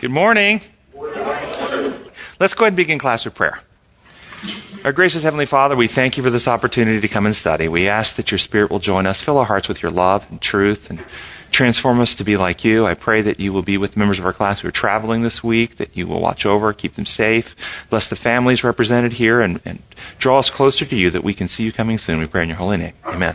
Good morning. Let's go ahead and begin class with prayer. Our gracious Heavenly Father, we thank you for this opportunity to come and study. We ask that your Spirit will join us, fill our hearts with your love and truth, and transform us to be like you. I pray that you will be with members of our class who are traveling this week, that you will watch over, keep them safe, bless the families represented here, and, and draw us closer to you that we can see you coming soon. We pray in your holy name. Amen.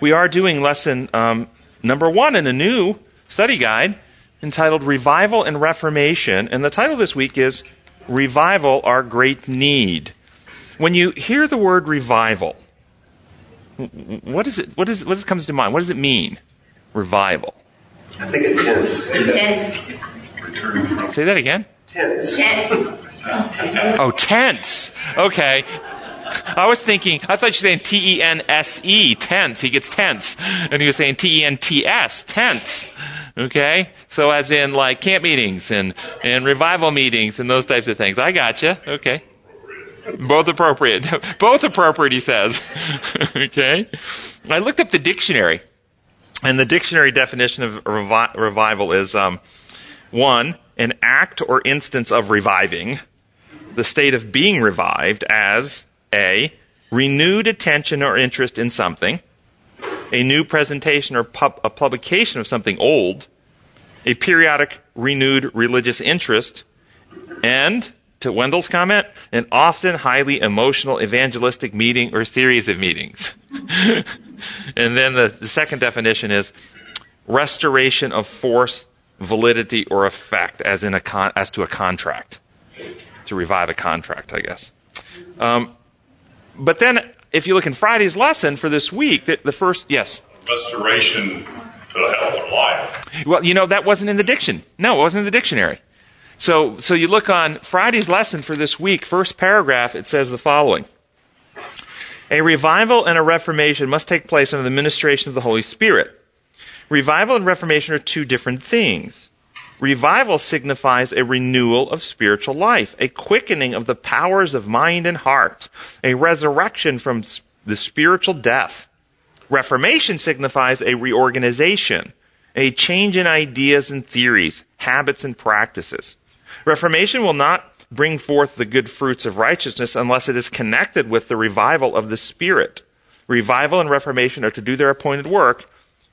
We are doing lesson um, number one in a new study guide entitled Revival and Reformation. And the title this week is Revival, Our Great Need. When you hear the word revival, what, is it, what, is, what comes to mind? What does it mean, revival? I think it tense. Say that again. Tense. Oh, tense. Okay. I was thinking, I thought you were saying T E N S E, tense. He gets tense. And he was saying T E N T S, tense. Okay? So as in like camp meetings and, and revival meetings and those types of things. I gotcha. Okay. Both appropriate. Both appropriate, he says. okay? I looked up the dictionary. And the dictionary definition of revi- revival is um, one, an act or instance of reviving, the state of being revived as a renewed attention or interest in something, a new presentation or pub- a publication of something old, a periodic renewed religious interest, and, to Wendell's comment, an often highly emotional evangelistic meeting or series of meetings. and then the, the second definition is restoration of force, validity, or effect, as in a con- as to a contract, to revive a contract, I guess. Um, but then, if you look in Friday's lesson for this week, the, the first yes, restoration to the health of life. well, you know that wasn't in the diction. No, it wasn't in the dictionary. So, so you look on Friday's lesson for this week, first paragraph, it says the following. A revival and a reformation must take place under the ministration of the Holy Spirit. Revival and reformation are two different things. Revival signifies a renewal of spiritual life, a quickening of the powers of mind and heart, a resurrection from the spiritual death. Reformation signifies a reorganization, a change in ideas and theories, habits and practices. Reformation will not bring forth the good fruits of righteousness unless it is connected with the revival of the Spirit. Revival and Reformation are to do their appointed work,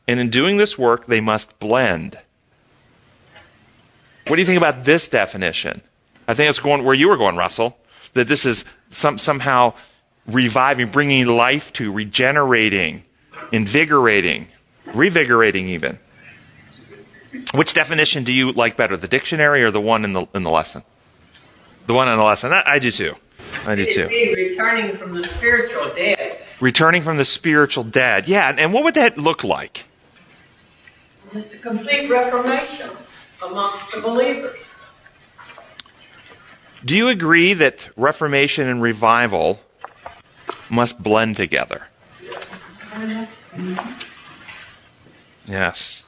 and in doing this work, they must blend. What do you think about this definition? I think it's going where you were going, Russell. That this is some, somehow reviving, bringing life to, regenerating, invigorating, revigorating even. Which definition do you like better, the dictionary or the one in the, in the lesson? The one in the lesson. I, I do too. I do too. returning from the spiritual dead. Returning from the spiritual dead. Yeah, and what would that look like? Just a complete reformation amongst the believers. Do you agree that Reformation and revival must blend together? Yes.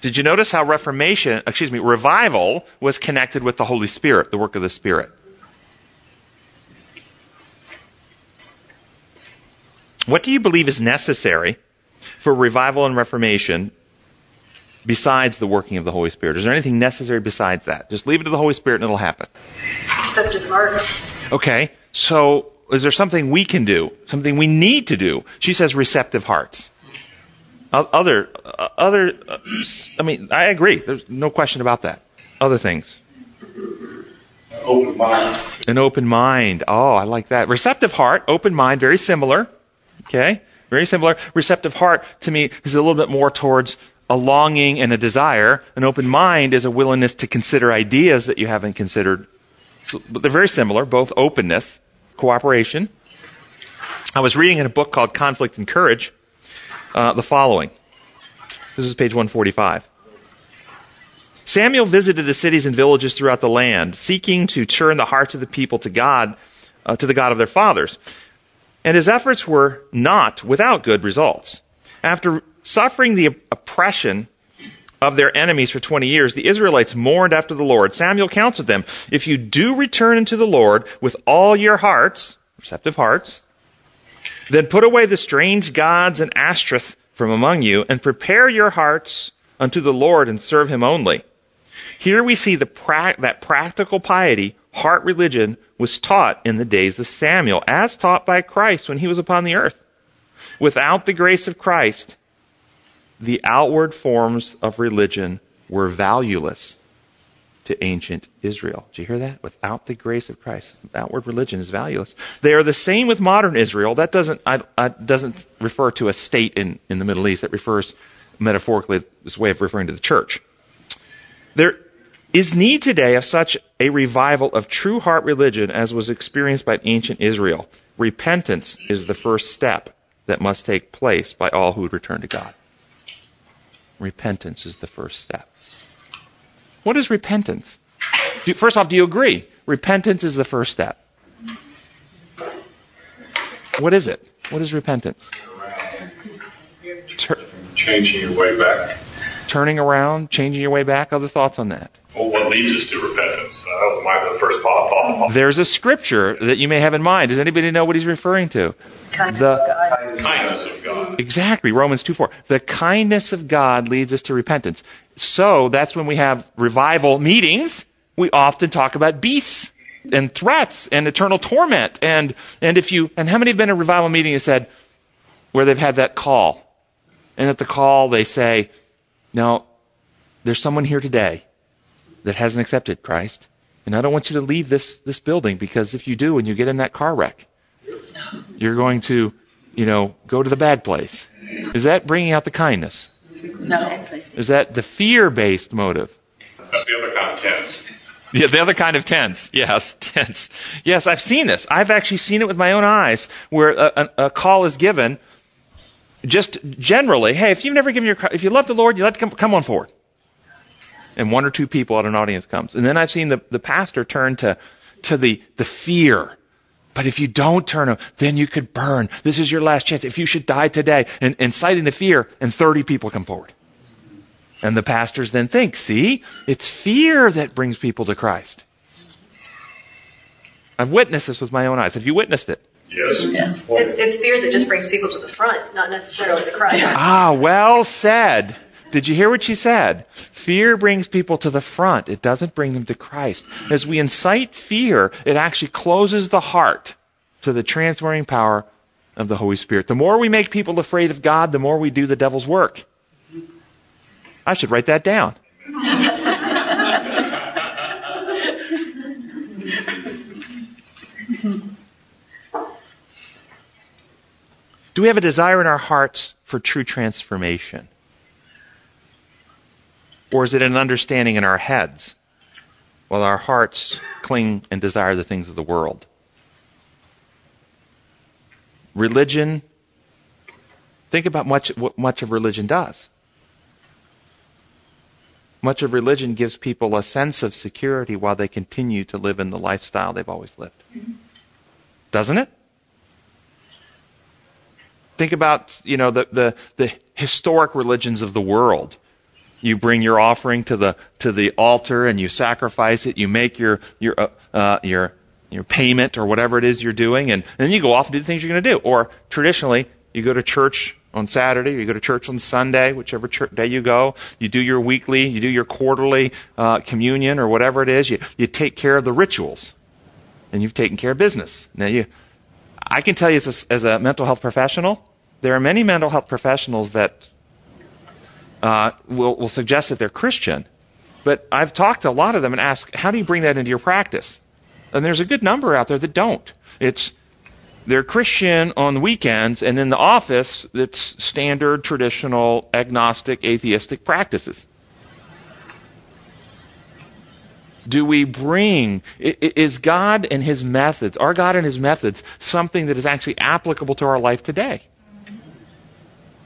Did you notice how Reformation, excuse me, revival was connected with the Holy Spirit, the work of the Spirit? What do you believe is necessary for revival and Reformation besides the working of the Holy Spirit? Is there anything necessary besides that? Just leave it to the Holy Spirit and it'll happen. receptive hearts. Okay, so is there something we can do? Something we need to do? She says receptive hearts. Other, uh, other, uh, I mean, I agree. There's no question about that. Other things. Open mind. An open mind. Oh, I like that. Receptive heart, open mind, very similar. Okay? Very similar. Receptive heart to me is a little bit more towards a longing and a desire. An open mind is a willingness to consider ideas that you haven't considered. But they're very similar, both openness, cooperation. I was reading in a book called Conflict and Courage uh, the following. This is page 145. Samuel visited the cities and villages throughout the land, seeking to turn the hearts of the people to God, uh, to the God of their fathers. And his efforts were not without good results. After suffering the oppression of their enemies for 20 years, the Israelites mourned after the Lord. Samuel counseled them, if you do return unto the Lord with all your hearts, receptive hearts, then put away the strange gods and Ashtoreth from among you, and prepare your hearts unto the Lord and serve him only. Here we see pra- that practical piety, heart religion, was taught in the days of Samuel, as taught by Christ when he was upon the earth. Without the grace of Christ, the outward forms of religion were valueless to ancient Israel. Do you hear that? Without the grace of Christ, outward religion is valueless. They are the same with modern Israel. That doesn't, I, I, doesn't refer to a state in, in the Middle East. It refers metaphorically, this way of referring to the church. There is need today of such a revival of true heart religion as was experienced by ancient Israel. Repentance is the first step that must take place by all who would return to God. Repentance is the first step. What is repentance? Do, first off, do you agree? Repentance is the first step. What is it? What is repentance? Tur- changing your way back. Turning around, changing your way back. Other thoughts on that? Well, what leads us to repentance? That was my the first thought. There's a scripture that you may have in mind. Does anybody know what he's referring to? The kindness of God. Exactly, Romans 2 4. The kindness of God leads us to repentance. So that's when we have revival meetings. We often talk about beasts and threats and eternal torment. And, and if you, and how many have been in a revival meeting and said, where they've had that call? And at the call they say, no, there's someone here today that hasn't accepted Christ. And I don't want you to leave this, this building because if you do and you get in that car wreck, you're going to, you know, go to the bad place. Is that bringing out the kindness? No. Is that the fear based motive? That's the other kind of tense. Yeah, the other kind of tense. Yes, tense. Yes, I've seen this. I've actually seen it with my own eyes where a, a, a call is given just generally, hey, if you've never given your, if you love the Lord, you let come, come on forward. And one or two people at an audience comes. And then I've seen the, the pastor turn to, to the, the fear. But if you don't turn them, then you could burn. This is your last chance. If you should die today, and, and citing the fear, and 30 people come forward. And the pastors then think, see, it's fear that brings people to Christ. I've witnessed this with my own eyes. Have you witnessed it? Yes. Yes. It's, it's fear that just brings people to the front, not necessarily to Christ. Ah, well said. Did you hear what she said? Fear brings people to the front. It doesn't bring them to Christ. As we incite fear, it actually closes the heart to the transforming power of the Holy Spirit. The more we make people afraid of God, the more we do the devil's work. I should write that down. Do we have a desire in our hearts for true transformation? Or is it an understanding in our heads while our hearts cling and desire the things of the world? Religion, think about much, what much of religion does. Much of religion gives people a sense of security while they continue to live in the lifestyle they've always lived. Doesn't it? Think about, you know, the, the, the historic religions of the world. You bring your offering to the, to the altar and you sacrifice it. You make your, your, uh, uh, your, your payment or whatever it is you're doing and, and then you go off and do the things you're going to do. Or traditionally, you go to church on Saturday, or you go to church on Sunday, whichever church day you go. You do your weekly, you do your quarterly uh, communion or whatever it is. You, you take care of the rituals, and you've taken care of business. Now, you, I can tell you as a, as a mental health professional, there are many mental health professionals that uh, will, will suggest that they're Christian, but I've talked to a lot of them and asked, how do you bring that into your practice? And there's a good number out there that don't. It's they're Christian on the weekends, and in the office, it's standard, traditional, agnostic, atheistic practices. Do we bring, is God and His methods, our God and His methods, something that is actually applicable to our life today?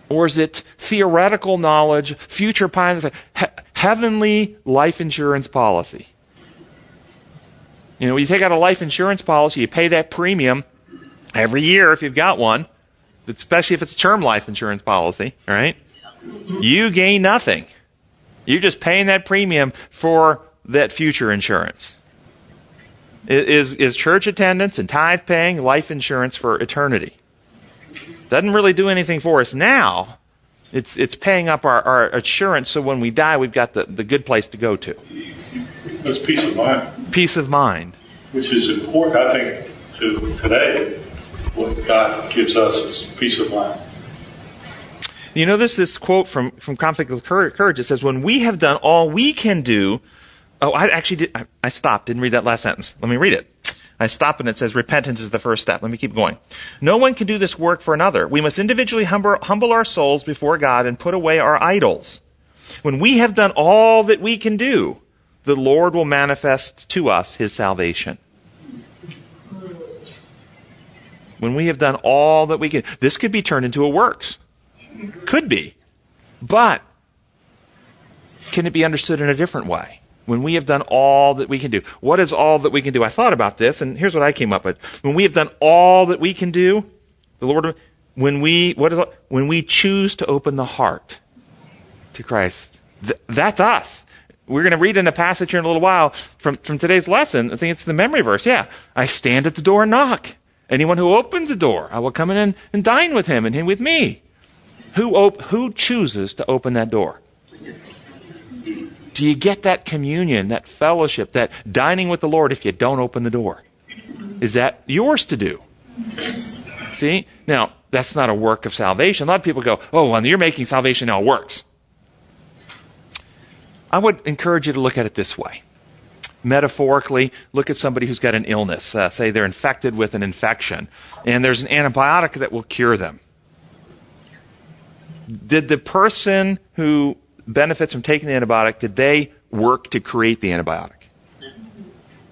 Or is it theoretical knowledge, future plans, he- heavenly life insurance policy? You know, you take out a life insurance policy, you pay that premium, every year if you've got one, especially if it's a term life insurance policy, all right? You gain nothing. You're just paying that premium for that future insurance. Is, is church attendance and tithe paying life insurance for eternity? Doesn't really do anything for us now. It's, it's paying up our, our assurance so when we die, we've got the, the good place to go to. That's peace of mind, Peace of mind. which is important, I think, to today. What God gives us is peace of mind. You know this this quote from from Conflict with Cour- Courage. It says, "When we have done all we can do." Oh, I actually did. I, I stopped. Didn't read that last sentence. Let me read it. I stop and it says, "Repentance is the first step." Let me keep going. No one can do this work for another. We must individually humble, humble our souls before God and put away our idols. When we have done all that we can do, the Lord will manifest to us His salvation. When we have done all that we can, this could be turned into a works. Could be. But can it be understood in a different way? When we have done all that we can do. What is all that we can do? I thought about this, and here's what I came up with. When we have done all that we can do, the Lord, when we, what is, when we choose to open the heart to Christ, th- that's us. We're going to read in a passage here in a little while from, from today's lesson. I think it's the memory verse. Yeah. I stand at the door and knock. Anyone who opens the door, I will come in and, and dine with him and him with me. Who, op- who chooses to open that door? Do you get that communion, that fellowship, that dining with the Lord if you don't open the door? Is that yours to do? See? Now, that's not a work of salvation. A lot of people go, oh, well, you're making salvation now works. I would encourage you to look at it this way. Metaphorically, look at somebody who's got an illness. Uh, say they're infected with an infection, and there's an antibiotic that will cure them. Did the person who benefits from taking the antibiotic, did they work to create the antibiotic?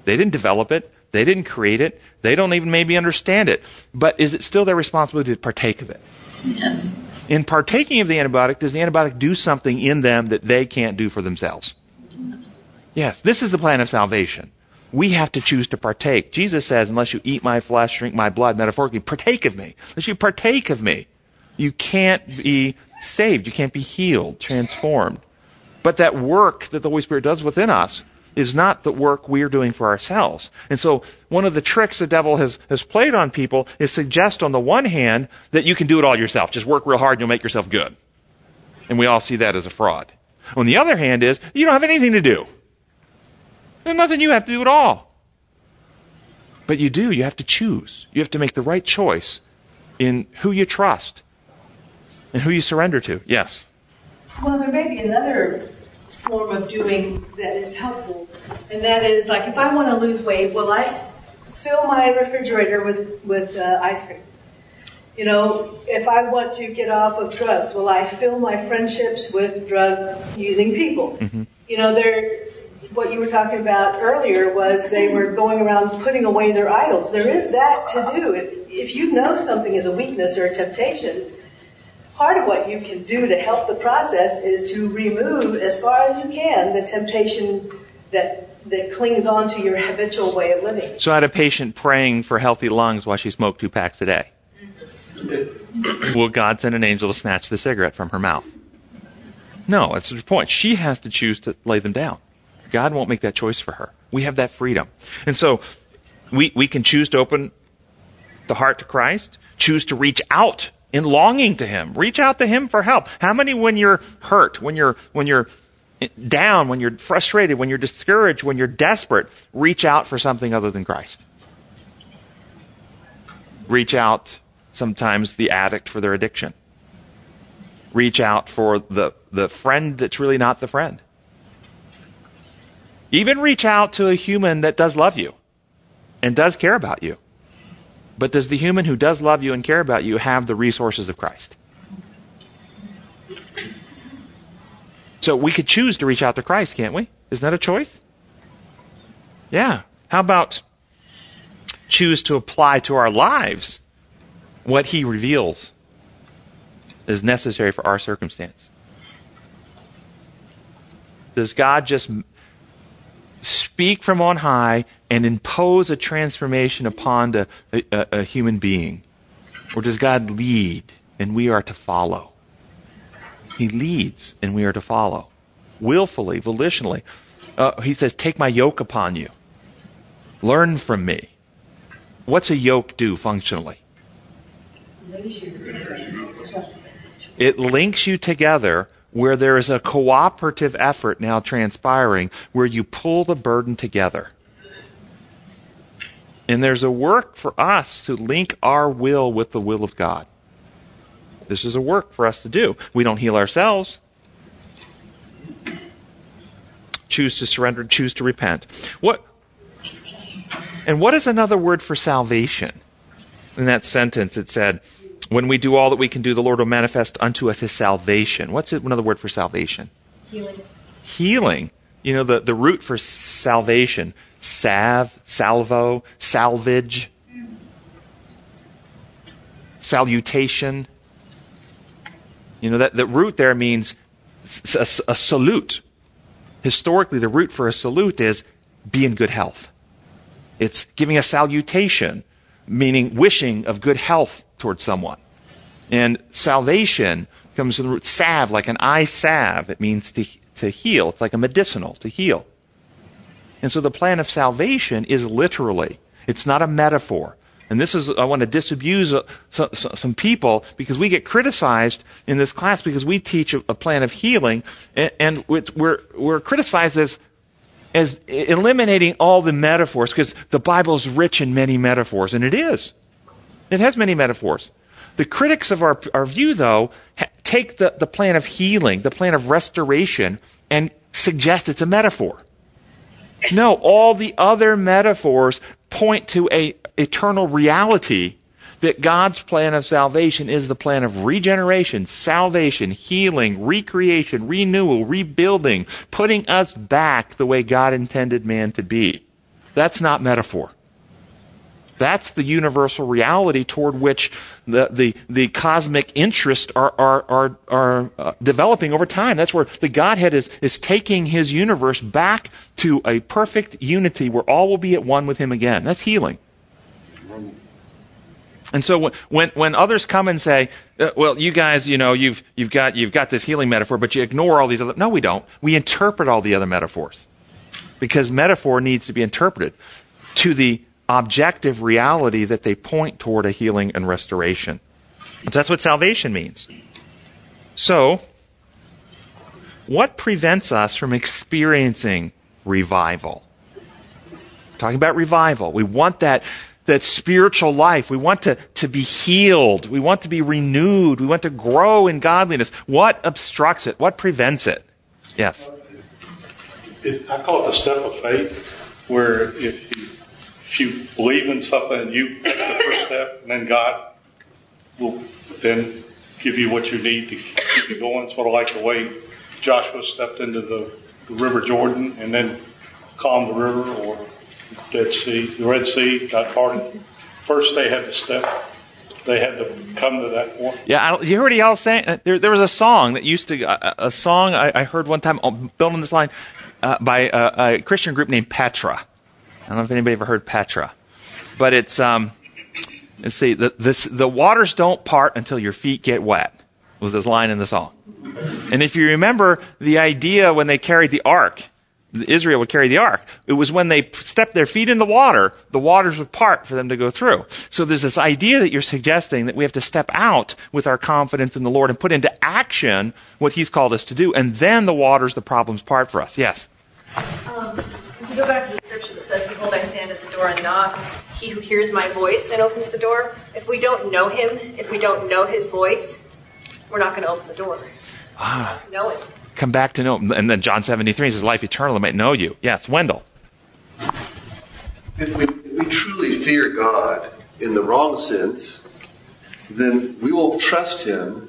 They didn't develop it. They didn't create it. They don't even maybe understand it. But is it still their responsibility to partake of it? Yes. In partaking of the antibiotic, does the antibiotic do something in them that they can't do for themselves? Yes, this is the plan of salvation. We have to choose to partake. Jesus says, unless you eat my flesh, drink my blood, metaphorically, partake of me. Unless you partake of me, you can't be saved. You can't be healed, transformed. But that work that the Holy Spirit does within us is not the work we're doing for ourselves. And so one of the tricks the devil has, has played on people is suggest on the one hand that you can do it all yourself. Just work real hard and you'll make yourself good. And we all see that as a fraud. On the other hand is you don't have anything to do. There's nothing you have to do at all. But you do. You have to choose. You have to make the right choice in who you trust and who you surrender to. Yes. Well, there may be another form of doing that is helpful, and that is like if I want to lose weight, will I fill my refrigerator with with uh, ice cream? You know, if I want to get off of drugs, will I fill my friendships with drug using people? You know, there. What you were talking about earlier was they were going around putting away their idols. There is that to do. If if you know something is a weakness or a temptation, part of what you can do to help the process is to remove as far as you can the temptation that that clings on to your habitual way of living. So I had a patient praying for healthy lungs while she smoked two packs a day. Mm-hmm. Will God send an angel to snatch the cigarette from her mouth? No, that's the point. She has to choose to lay them down. God won't make that choice for her. We have that freedom. And so we, we can choose to open the heart to Christ, choose to reach out in longing to Him. Reach out to Him for help. How many when you're hurt, when you're, when you're down, when you're frustrated, when you're discouraged, when you're desperate, reach out for something other than Christ? Reach out sometimes the addict for their addiction. Reach out for the, the friend that's really not the friend. Even reach out to a human that does love you and does care about you. But does the human who does love you and care about you have the resources of Christ? So we could choose to reach out to Christ, can't we? Isn't that a choice? Yeah. How about choose to apply to our lives what he reveals is necessary for our circumstance? Does God just speak from on high and impose a transformation upon a, a, a human being? Or does God lead and we are to follow? He leads and we are to follow. Willfully, volitionally. Uh, he says, Take my yoke upon you. Learn from me. What's a yoke do functionally? It links you together where there is a cooperative effort now transpiring where you pull the burden together. And there's a work for us to link our will with the will of God. This is a work for us to do. We don't heal ourselves. Choose to surrender, choose to repent. What and what is another word for salvation? In that sentence it said, when we do all that we can do, the Lord will manifest unto us his salvation. What's another word for salvation? Healing. Healing. You know, the, the root for salvation, salve, salvo, salvage, salutation. You know, that the root there means a, a salute. Historically, the root for a salute is be in good health. It's giving a salutation, meaning wishing of good health towards someone. And salvation comes from the root salve, like an eye salve. It means to, to heal. It's like a medicinal, to heal. And so the plan of salvation is literally, it's not a metaphor. And this is, I want to disabuse uh, some, people because we get criticized in this class because we teach a, plan of healing and, we're, criticized as, as eliminating all the metaphors because the Bible is rich in many metaphors, and it is. It has many metaphors. The critics of our, our view, though, take the, the plan of healing, the plan of restoration, and suggest it's a metaphor. No, all the other metaphors point to a eternal reality that God's plan of salvation is the plan of regeneration, salvation, healing, recreation, renewal, rebuilding, putting us back the way God intended man to be. That's not metaphor. That's the universal reality toward which the, the, the cosmic interests are, are, are, are uh, developing over time. That's where the Godhead is, is taking his universe back to a perfect unity where all will be at one with him again. That's healing. And so when, when others come and say, uh, well, you guys, you know, you've, you've got, you've got this healing metaphor, but you ignore all these other, no, we don't. We interpret all the other metaphors. Because metaphor needs to be interpreted to the objective reality that they point toward a healing and restoration. That's what salvation means. So, what prevents us from experiencing revival? talking about revival. We want that that spiritual life. We want to, to be healed. We want to be renewed. We want to grow in godliness. What obstructs it? What prevents it? Yes. It, I call it the step of faith, where if you, if you believe in something, and you take the first step, and then God will then give you what you need to keep you going. Sort of like the way Joshua stepped into the, the River Jordan and then calmed the river, or Dead Sea, the Red Sea got parted. First, they had to step. They had to come to that point. Yeah, I, you heard y'all saying uh, there, there was a song that used to uh, a song I, I, heard one time uh, built on this line uh, by a, a, Christian group named Petra. I don't know if anybody ever heard Petra, but it's um, let's see, the this, the waters don't part until your feet get wet. Was this line in the song? And if you remember the idea when they carried the ark, Israel would carry the ark. It was when they stepped their feet in the water, the waters would part for them to go through. So there's this idea that you're suggesting that we have to step out with our confidence in the Lord and put into action what He's called us to do, and then the waters, the problems part for us. Yes? Um, if you go back to the scripture that says, Behold, I stand at the door and knock, he who hears my voice and opens the door. If we don't know him, if we don't know his voice, we're not going to open the door. Ah. Know it come back to know. And then John 73 says, life eternal, I might know you. Yes, Wendell. If we, if we truly fear God in the wrong sense, then we won't trust Him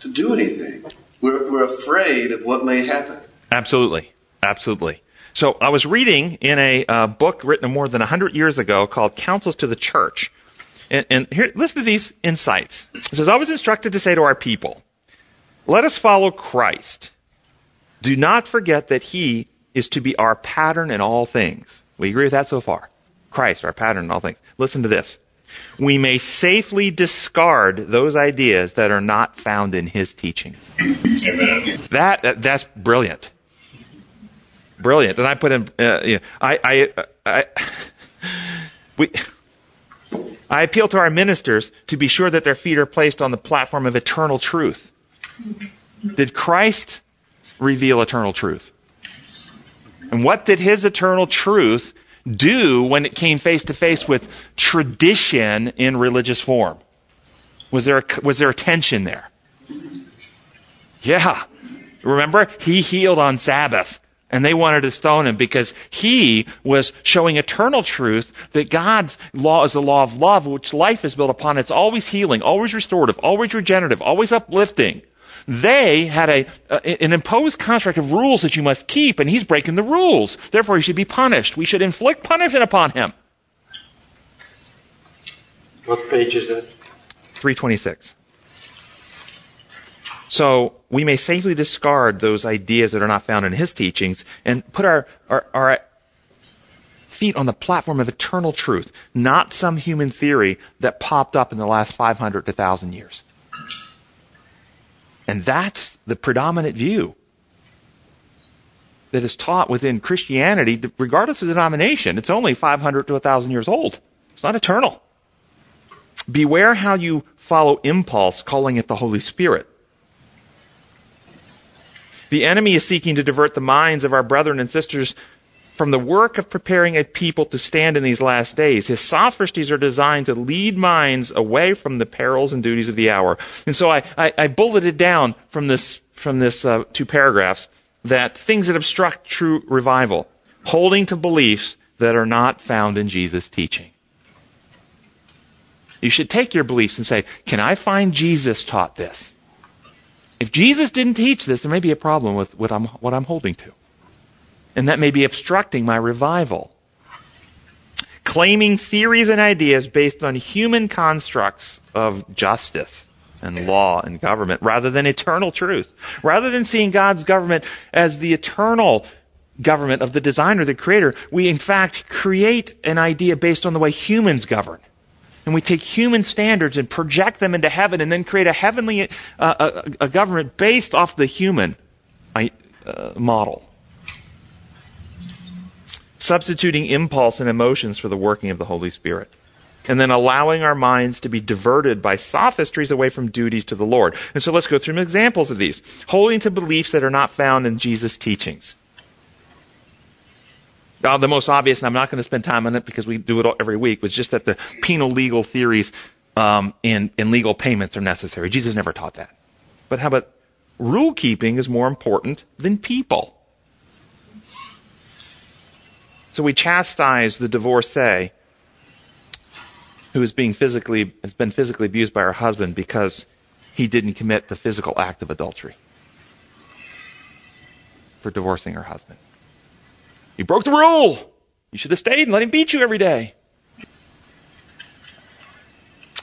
to do anything. We're, we're afraid of what may happen. Absolutely. Absolutely. So I was reading in a uh, book written more than 100 years ago called Counsels to the Church. And, and here, listen to these insights. It says, I was instructed to say to our people, let us follow Christ. Do not forget that he is to be our pattern in all things. We agree with that so far. Christ, our pattern in all things. Listen to this. We may safely discard those ideas that are not found in his teaching. Amen. That, that that's brilliant. Brilliant. And I put in, uh, I, I, I, we, I appeal to our ministers to be sure that their feet are placed on the platform of eternal truth. Did Christ reveal eternal truth? And what did his eternal truth do when it came face to face with tradition in religious form? Was there a, was there a tension there? Yeah. Remember? He healed on Sabbath. And they wanted to stone him because he was showing eternal truth that God's law is the law of love, which life is built upon. It's always healing, always restorative, always regenerative, always uplifting. They had a, an imposed contract of rules that you must keep, and he's breaking the rules. Therefore, he should be punished. We should inflict punishment upon him. What page is that? 326. So we may safely discard those ideas that are not found in his teachings and put our, our, our feet on the platform of eternal truth, not some human theory that popped up in the last 500 to 1,000 years. And that's the predominant view that is taught within Christianity, regardless of denomination. It's only 500 to 1,000 years old. It's not eternal. Beware how you follow impulse, calling it the Holy Spirit. The enemy is seeking to divert the minds of our brethren and sisters from the work of preparing a people to stand in these last days. His sophistries are designed to lead minds away from the perils and duties of the hour. And so I, I, I bulleted down from this, from this uh, two paragraphs that things that obstruct true revival, holding to beliefs that are not found in Jesus' teaching. You should take your beliefs and say, can I find Jesus taught this? If Jesus didn't teach this, there may be a problem with what I'm, what I'm holding to. And that may be obstructing my revival. Claiming theories and ideas based on human constructs of justice and law and government rather than eternal truth. Rather than seeing God's government as the eternal government of the designer, the creator, we in fact create an idea based on the way humans govern and we take human standards and project them into heaven and then create a heavenly uh, a, a, government based off the human uh, model. Substituting impulse and emotions for the working of the holy spirit. And then allowing our minds to be diverted by sophistries away from duties to the lord. And so let's go through some examples of these. Holding to beliefs that are not found in jesus teachings uh, the most obvious, and I'm not going to spend time on it because we do it every week, was just that the penal legal theories um, and, and legal payments are necessary. Jesus never taught that. But how about rule keeping is more important than people? So we chastise the divorcee who is being physically has been physically abused by her husband because he didn't commit the physical act of adultery for divorcing her husband. You broke the rule. You should have stayed and let him beat you every day.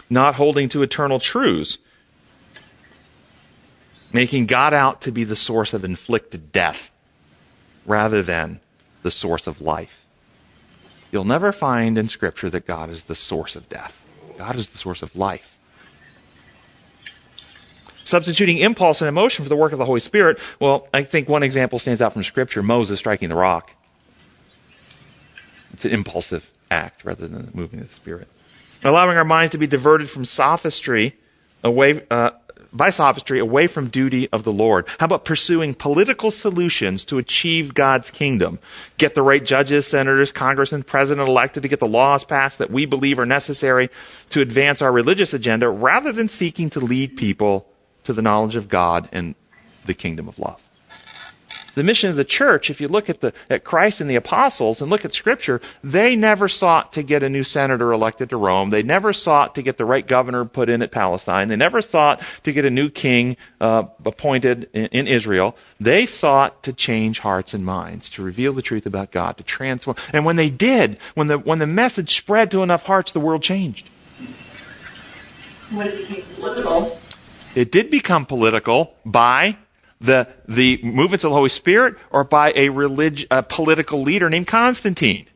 Not holding to eternal truths. Making God out to be the source of inflicted death rather than the source of life. You'll never find in Scripture that God is the source of death. God is the source of life. Substituting impulse and emotion for the work of the Holy Spirit. Well, I think one example stands out from Scripture Moses striking the rock. It's an impulsive act rather than moving of the Spirit. Allowing our minds to be diverted from sophistry away, uh, by sophistry away from duty of the Lord. How about pursuing political solutions to achieve God's kingdom? Get the right judges, senators, congressmen, president elected to get the laws passed that we believe are necessary to advance our religious agenda rather than seeking to lead people to the knowledge of God and the kingdom of love the mission of the church, if you look at, the, at Christ and the apostles and look at Scripture, they never sought to get a new senator elected to Rome. They never sought to get the right governor put in at Palestine. They never sought to get a new king uh, appointed in, in Israel. They sought to change hearts and minds, to reveal the truth about God, to transform. And when they did, when the, when the message spread to enough hearts, the world changed. When it became political. It did become political by the, the movements of the Holy Spirit or by a, relig- a political leader named Constantine?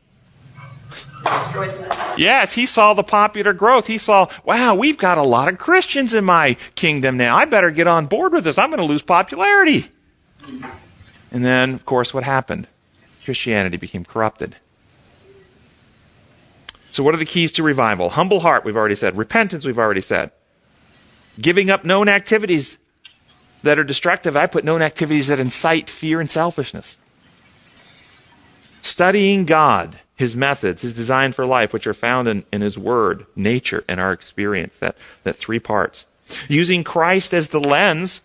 Yes, he saw the popular growth. He saw, wow, we've got a lot of Christians in my kingdom now. I better get on board with this. I'm going to lose popularity. And then, of course, what happened? Christianity became corrupted. So, what are the keys to revival? Humble heart, we've already said. Repentance, we've already said. Giving up known activities that are destructive. I put known activities that incite fear and selfishness. Studying God, His methods, His design for life, which are found in, in His Word, nature, and our experience. That, that three parts. Using Christ as the lens,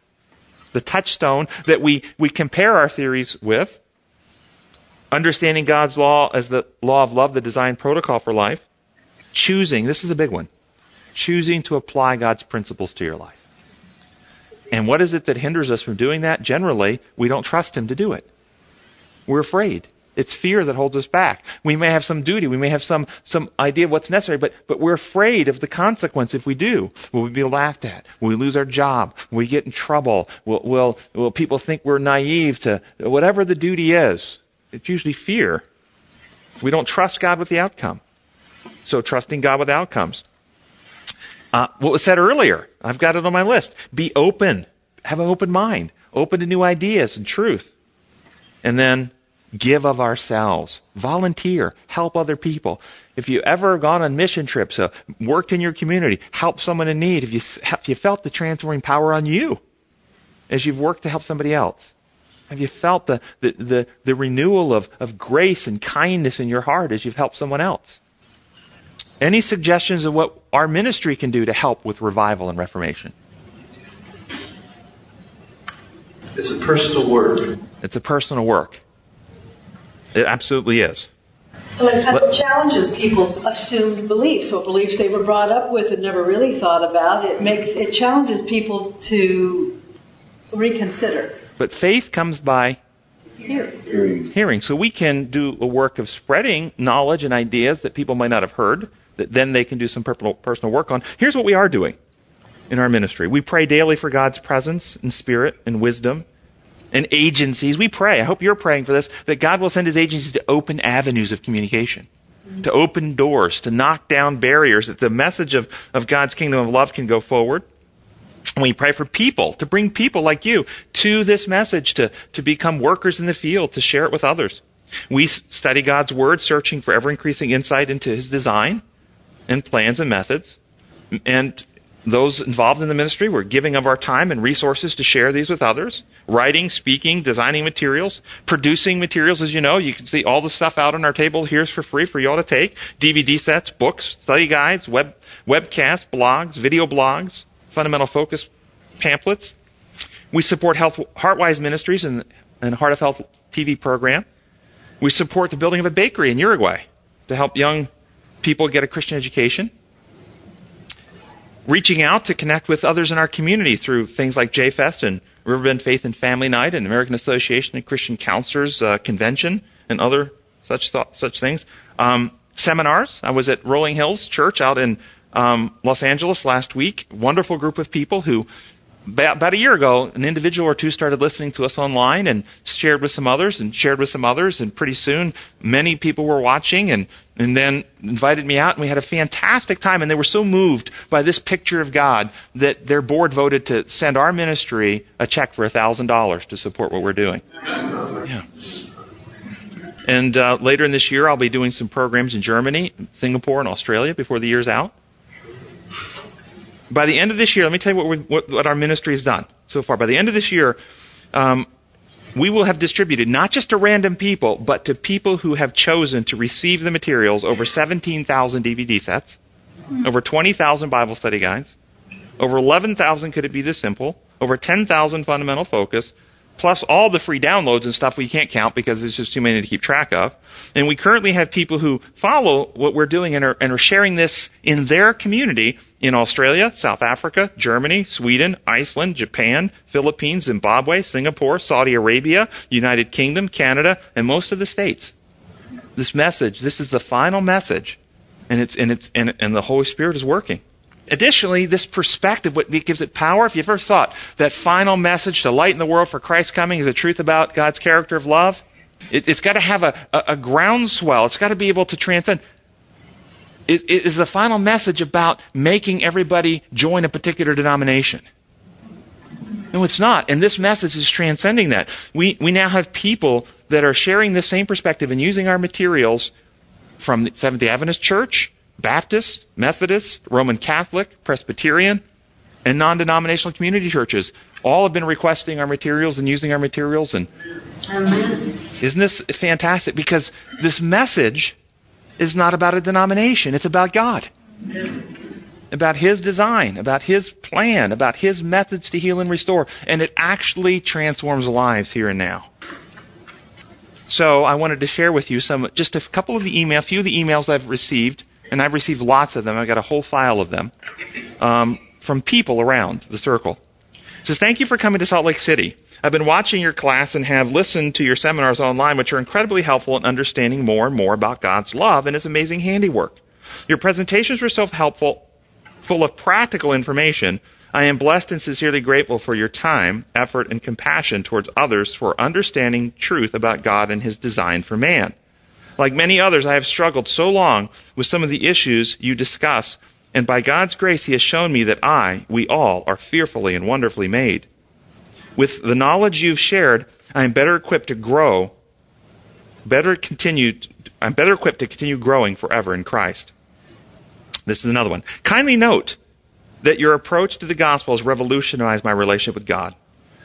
the touchstone that we, we compare our theories with understanding God's law as the law of love, the design protocol for life, choosing, this is a big one, choosing to apply God's principles to your life. And what is it that hinders us from doing that? Generally, we don't trust Him to do it. We're afraid. It's fear that holds us back. We may have some duty. We may have some, some idea of what's necessary, but, but we're afraid of the consequence if we do. Will we be laughed at? Will we lose our job? Will we get in trouble? Will, will, will people think we're naive to whatever the duty is? It's usually fear. We don't trust God with the outcome. So trusting God with outcomes. Uh, what was said earlier, I've got it on my list. Be open. Have an open mind. Open to new ideas and truth. And then give of ourselves. Volunteer. Help other people. If you ever gone on mission trips, uh, worked in your community, helped someone in need, if you, have you felt the transforming power on you as you've worked to help somebody else? Have you felt the, the, the, the, renewal of, of grace and kindness in your heart as you've helped someone else? Any suggestions of what our ministry can do to help with revival and reformation? It's a personal work. It's a personal work. It absolutely is. Well, it kind of challenges people's assumed beliefs or beliefs they were brought up with and never really thought about. It makes it challenges people to reconsider. But faith comes by Hearing. hearing. So we can do a work of spreading knowledge and ideas that people might not have heard, that then they can do some personal work on. Here's what we are doing in our ministry. We pray daily for God's presence and spirit and wisdom and agencies. We pray. I hope you're praying for this, that God will send his agencies to open avenues of communication, to open doors, to knock down barriers, that the message of, of God's kingdom of love can go forward. We pray for people, to bring people like you to this message, to, to become workers in the field, to share it with others. We study God's Word, searching for ever increasing insight into His design and plans and methods. And those involved in the ministry, we're giving of our time and resources to share these with others. Writing, speaking, designing materials, producing materials, as you know. You can see all the stuff out on our table here is for free for you all to take. DVD sets, books, study guides, web, webcasts, blogs, video blogs, fundamental focus pamphlets. We support Health, Heartwise Ministries and, and Heart of Health TV program. We support the building of a bakery in Uruguay to help young people get a Christian education. Reaching out to connect with others in our community through things like JFest and Riverbend Faith and Family Night and American Association of Christian Counselors uh, Convention and other such such things. Um, seminars. I was at Rolling Hills Church out in um, Los Angeles last week. Wonderful group of people who, about a year ago, an individual or two started listening to us online and shared with some others and shared with some others. And pretty soon, many people were watching and, and then invited me out and we had a fantastic time. And they were so moved by this picture of God that their board voted to send our ministry a check for $1,000 to support what we're doing. Yeah. And uh, later in this year, I'll be doing some programs in Germany, Singapore, and Australia before the year's out by the end of this year, let me tell you what, what, what, our ministry has done so far. By the end of this year, um, we will have distributed not just to random people, but to people who have chosen to receive the materials over 17,000 DVD sets, over 20,000 Bible study guides, over 11,000 Could It Be This Simple, over 10,000 Fundamental Focus, plus all the free downloads and stuff we can't count because there's just too many to keep track of. And we currently have people who follow what we're doing and are, and are sharing this in their community in Australia, South Africa, Germany, Sweden, Iceland, Japan, Philippines, Zimbabwe, Singapore, Saudi Arabia, United Kingdom, Canada, and most of the states. This message, this is the final message, and it's, and it's, and, and the Holy Spirit is working. Additionally, this perspective, what gives it power, if you've ever thought that final message to lighten the world for Christ's coming is a truth about God's character of love, it, has got to have a, a, a, groundswell. It's got to be able to transcend. It, it is the final message about making everybody join a particular denomination. No, it's not. And this message is transcending that. We, we now have people that are sharing the same perspective and using our materials from the Seventh day Adventist Church Baptist, Methodist, Roman Catholic, Presbyterian, and non denominational community churches all have been requesting our materials and using our materials. And Amen. isn't this fantastic? Because this message is not about a denomination, it's about God. About His design, about His plan, about His methods to heal and restore. And it actually transforms lives here and now. So I wanted to share with you some, just a couple of the emails, a few of the emails I've received, and I've received lots of them. I've got a whole file of them um, from people around the circle. It says, thank you for coming to Salt Lake City. I've been watching your class and have listened to your seminars online, which are incredibly helpful in understanding more and more about God's love and His amazing handiwork. Your presentations were so helpful, full of practical information. I am blessed and sincerely grateful for your time, effort, and compassion towards others for understanding truth about God and His design for man. Like many others, I have struggled so long with some of the issues you discuss, and by God's grace, He has shown me that I, we all, are fearfully and wonderfully made. With the knowledge you've shared, I am better equipped to grow, better continue, I'm better equipped to continue growing forever in Christ. This is another one. Kindly note that your approach to the gospel has revolutionized my relationship with God.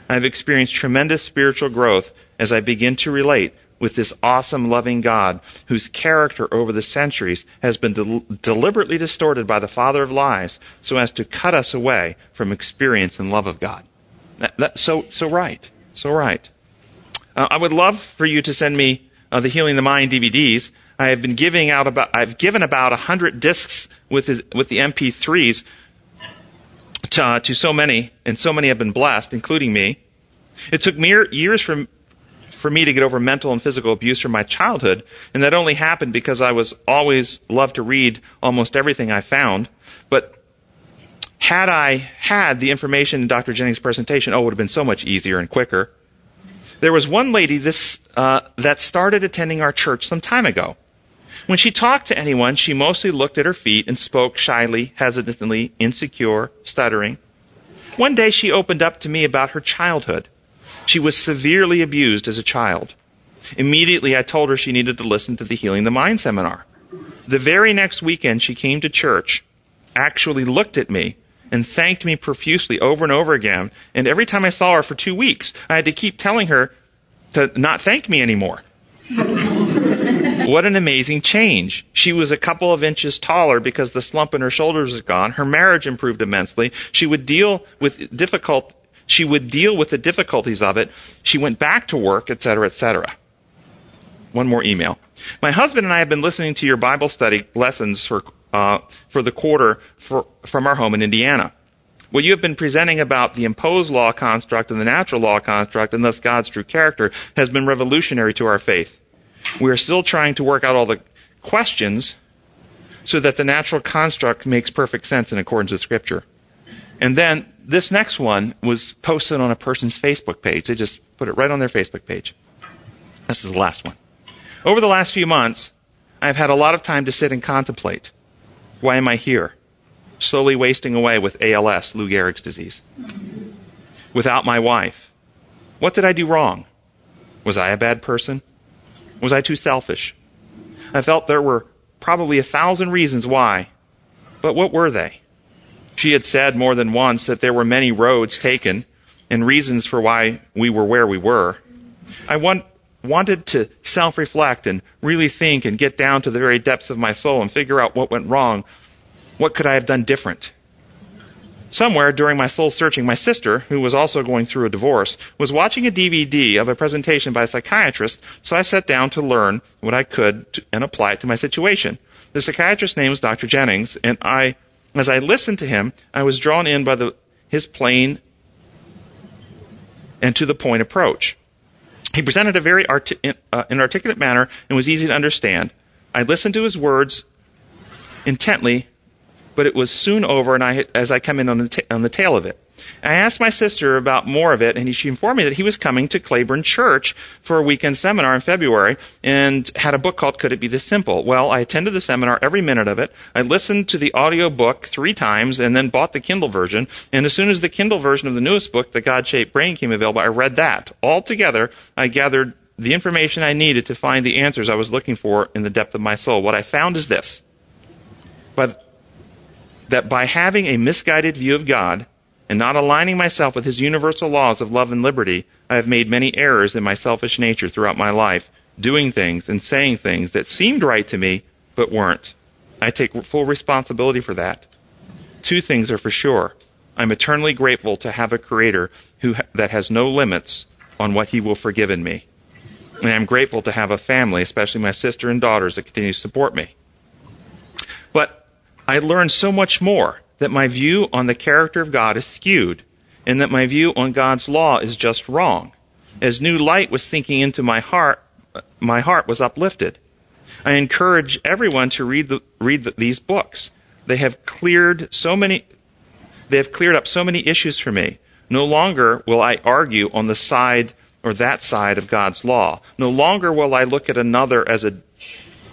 I have experienced tremendous spiritual growth as I begin to relate with this awesome, loving God whose character over the centuries has been del- deliberately distorted by the father of lies so as to cut us away from experience and love of God. That, that, so, so right. So right. Uh, I would love for you to send me uh, the Healing the Mind DVDs. I have been giving out about, I've given about a hundred discs with his, with the MP3s to, uh, to so many, and so many have been blessed, including me. It took me years for, for me to get over mental and physical abuse from my childhood, and that only happened because I was always loved to read almost everything I found. But had I had the information in Dr. Jennings' presentation, oh, it would have been so much easier and quicker. There was one lady this, uh, that started attending our church some time ago. When she talked to anyone, she mostly looked at her feet and spoke shyly, hesitantly, insecure, stuttering. One day she opened up to me about her childhood. She was severely abused as a child. Immediately I told her she needed to listen to the Healing the Mind seminar. The very next weekend she came to church, actually looked at me, and thanked me profusely over and over again. And every time I saw her for two weeks, I had to keep telling her to not thank me anymore. what an amazing change. She was a couple of inches taller because the slump in her shoulders was gone. Her marriage improved immensely. She would deal with difficult, she would deal with the difficulties of it. She went back to work, etc., etc. One more email. My husband and I have been listening to your Bible study lessons for uh, for the quarter for, from our home in Indiana. What you have been presenting about the imposed law construct and the natural law construct, and thus God's true character, has been revolutionary to our faith. We are still trying to work out all the questions so that the natural construct makes perfect sense in accordance with Scripture. And then this next one was posted on a person's Facebook page. They just put it right on their Facebook page. This is the last one. Over the last few months, I've had a lot of time to sit and contemplate. Why am I here? Slowly wasting away with ALS, Lou Gehrig's disease. Without my wife. What did I do wrong? Was I a bad person? Was I too selfish? I felt there were probably a thousand reasons why. But what were they? She had said more than once that there were many roads taken and reasons for why we were where we were. I want, wanted to self reflect and really think and get down to the very depths of my soul and figure out what went wrong. What could I have done different? Somewhere during my soul searching, my sister, who was also going through a divorce, was watching a DVD of a presentation by a psychiatrist, so I sat down to learn what I could to, and apply it to my situation. The psychiatrist's name was Dr. Jennings, and I, as I listened to him, I was drawn in by the, his plain and to the point approach. He presented a very uh, an manner and was easy to understand. I listened to his words intently, but it was soon over, and I, as I come in on the, on the tail of it. I asked my sister about more of it, and she informed me that he was coming to Claiborne Church for a weekend seminar in February and had a book called Could It Be This Simple? Well, I attended the seminar every minute of it. I listened to the audio book three times and then bought the Kindle version. And as soon as the Kindle version of the newest book, The God Shaped Brain, came available, I read that. Altogether, I gathered the information I needed to find the answers I was looking for in the depth of my soul. What I found is this. but that by having a misguided view of God and not aligning myself with his universal laws of love and liberty, I have made many errors in my selfish nature throughout my life, doing things and saying things that seemed right to me but weren't. I take full responsibility for that. Two things are for sure. I'm eternally grateful to have a creator who that has no limits on what he will forgive in me. And I'm grateful to have a family, especially my sister and daughters, that continue to support me. But I learned so much more that my view on the character of God is skewed, and that my view on God's law is just wrong. As new light was sinking into my heart, my heart was uplifted. I encourage everyone to read the, read the, these books. They have cleared so many they have cleared up so many issues for me. No longer will I argue on the side or that side of God's law. No longer will I look at another as a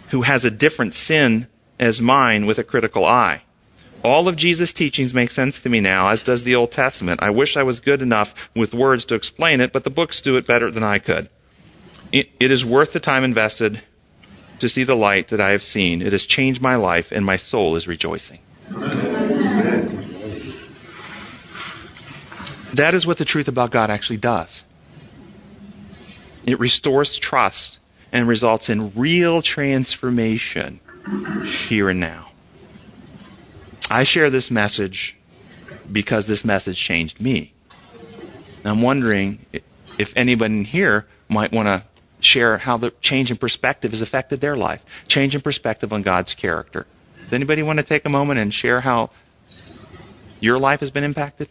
who has a different sin as mine with a critical eye. All of Jesus' teachings make sense to me now, as does the Old Testament. I wish I was good enough with words to explain it, but the books do it better than I could. it, it is worth the time invested to see the light that I have seen. It has changed my life, and my soul is rejoicing. That is what the truth about God actually does. It restores trust and results in real transformation here and now. I share this message because this message changed me. I'm wondering if anyone here might want to share how the change in perspective has affected their life, change in perspective on God's character. Does anybody want to take a moment and share how your life has been impacted?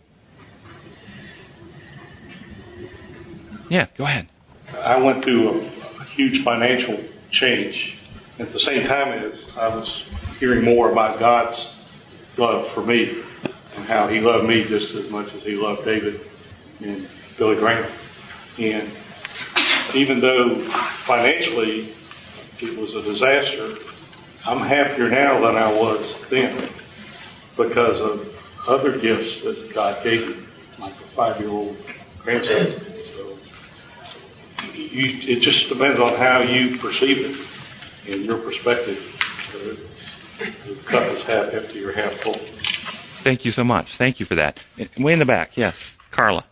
Yeah, go ahead. I went through a, huge financial change. At the same time I was hearing more about God's love for me and how He loved me just as much as He loved David and Billy Graham. And even though financially it was a disaster, I'm happier now than I was then because of other gifts that God gave me, like a five-year-old grandson. So you, it just depends on how you perceive it and your perspective. The cup is half empty or half full. Thank you so much. Thank you for that. Way in the back, yes. Carla.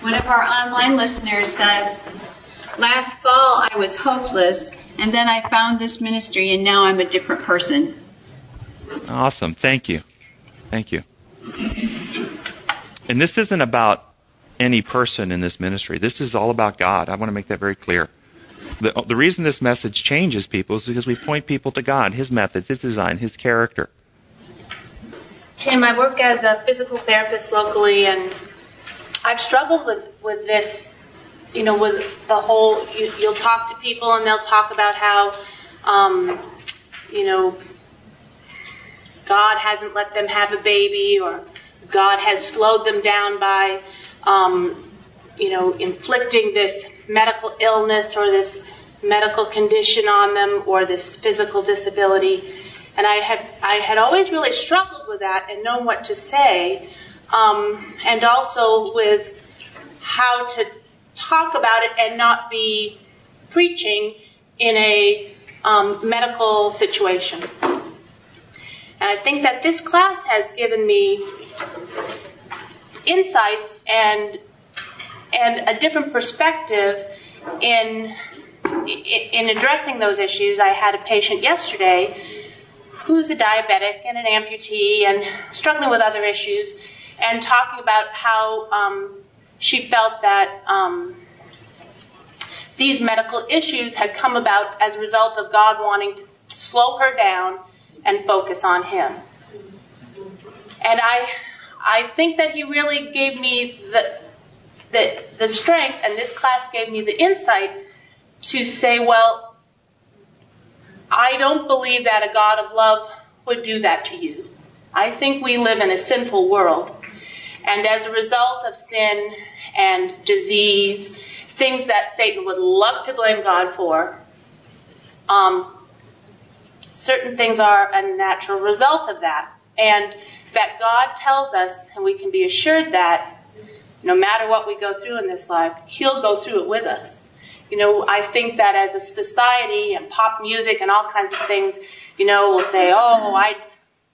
One of our online listeners says, Last fall I was hopeless, and then I found this ministry, and now I'm a different person. Awesome. Thank you. Thank you. And this isn't about any person in this ministry. This is all about God. I want to make that very clear. The, the reason this message changes people is because we point people to God, His methods, His design, His character. Tim, I work as a physical therapist locally, and I've struggled with, with this, you know, with the whole, you, will talk to people and they'll talk about how, um, you know, God hasn't let them have a baby or God has slowed them down by, um, you know, inflicting this medical illness or this medical condition on them or this physical disability. And I had, I had always really struggled with that and known what to say um, and also with how to talk about it and not be preaching in a um, medical situation. And I think that this class has given me insights and and a different perspective in in addressing those issues. I had a patient yesterday who's a diabetic and an amputee and struggling with other issues, and talking about how um, she felt that um, these medical issues had come about as a result of God wanting to slow her down and focus on Him. And I, I think that He really gave me the, the, the strength, and this class gave me the insight to say, well, I don't believe that a God of love would do that to you. I think we live in a sinful world. And as a result of sin and disease, things that Satan would love to blame God for, um, certain things are a natural result of that. And that God tells us, and we can be assured that no matter what we go through in this life, He'll go through it with us. You know, I think that as a society and pop music and all kinds of things you know, we'll say, oh, I,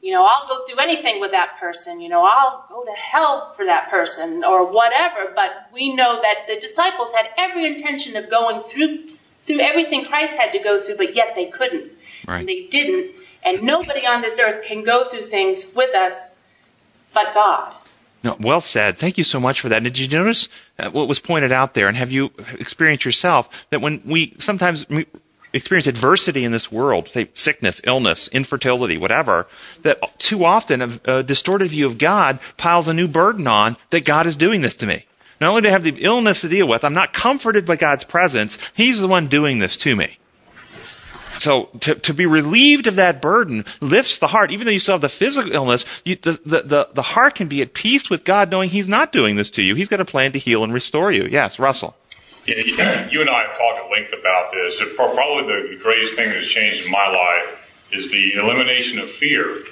you know, I'll go through anything with that person. You know, I'll go to hell for that person or whatever. But we know that the disciples had every intention of going through through everything Christ had to go through, but yet they couldn't. Right. And they didn't. And nobody on this earth can go through things with us but God. No, well said. Thank you so much for that. Did you notice uh, what was pointed out there, and have you experienced yourself that when we sometimes we experience adversity in this world, say sickness, illness, infertility, whatever, that too often a, a distorted view of God piles a new burden on that God is doing this to me. Not only do I have the illness to deal with, I'm not comforted by God's presence. He's the one doing this to me. So to, to be relieved of that burden lifts the heart. Even though you still have the physical illness, you, the, the, the, the heart can be at peace with God knowing He's not doing this to you. He's got a plan to heal and restore you. Yes, Russell. Yeah, you and I have talked at length about this. Probably the greatest thing that's changed in my life is the elimination of fear.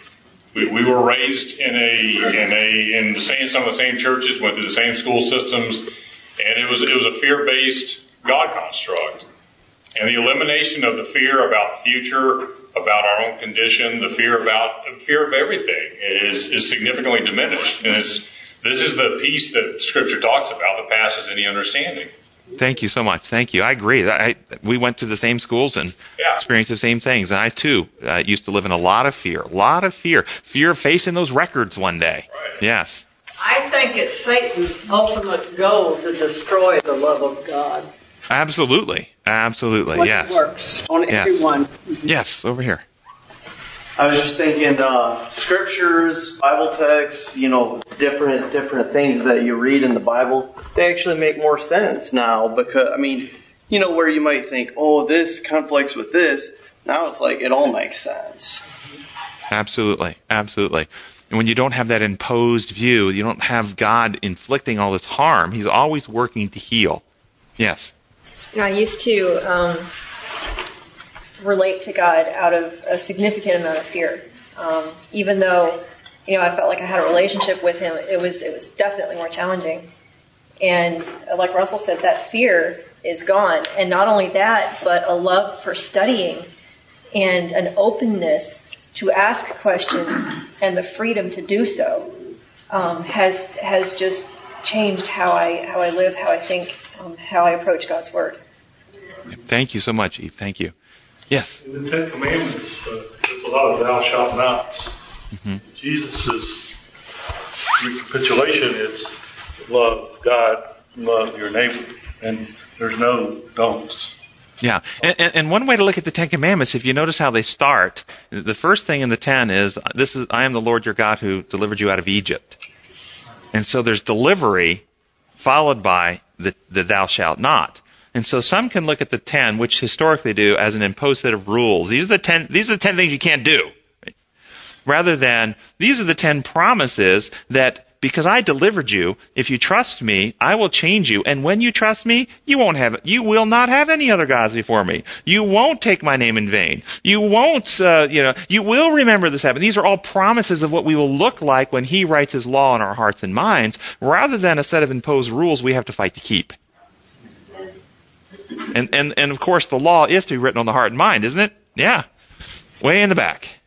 We, we were raised in a in a in the same some of the same churches, went through the same school systems, and it was it was a fear based God construct. And the elimination of the fear about the future, about our own condition, the fear about the fear of everything is, is significantly diminished. And it's this is the peace that Scripture talks about that passes any understanding. Thank you so much. Thank you. I agree. I, we went to the same schools and Yeah. experienced the same things. And I too uh, used to live in a lot of fear, a lot of fear, fear of facing those records one day. Right. Yes. I think it's Satan's ultimate goal to destroy the love of God. Absolutely. Absolutely. What yes. works on Yes. everyone. Yes. Over here. I was just thinking, uh, scriptures, Bible texts, you know, different different things that you read in the Bible, they actually make more sense now because I mean, you know, where you might think, oh, this conflicts with this. Now it's like it all makes sense. Absolutely. Absolutely. And when you don't have that imposed view, you don't have God inflicting all this harm. He's always working to heal. Yes. You know, I used to um, relate to God out of a significant amount of fear. Um, even though, you know, I felt like I had a relationship with Him, it was it was definitely more challenging. And uh, like Russell said, that fear is gone. And not only that, but a love for studying and an openness to ask questions and the freedom to do so um, has has just changed how I how I live, how I think, um, how I approach God's Word. Thank you so much, Eve. Thank you. Yes. In the Ten Commandments, uh, there's a lot of thou shalt nots. Mm-hmm. Jesus' recapitulation is love God, love your neighbor, and there's no don'ts. Yeah, and, and, and one way to look at the Ten Commandments, if you notice how they start, the first thing in the ten is, "This is I am the Lord your God who delivered you out of Egypt," and so there's delivery followed by the, the "Thou shalt not." And so some can look at the ten, which historically do, as an imposed set of rules. These are the ten. These are the ten things you can't do, rather than these are the ten promises that because I delivered you, if you trust me, I will change you. And when you trust me, you won't have, you will not have any other gods before me. You won't take my name in vain. You won't, uh, you know, you will remember this Sabbath. These are all promises of what we will look like when he writes his law in our hearts and minds, rather than a set of imposed rules we have to fight to keep. And, and, and of course the law is to be written on the heart and mind, isn't it? Yeah. Way in the back.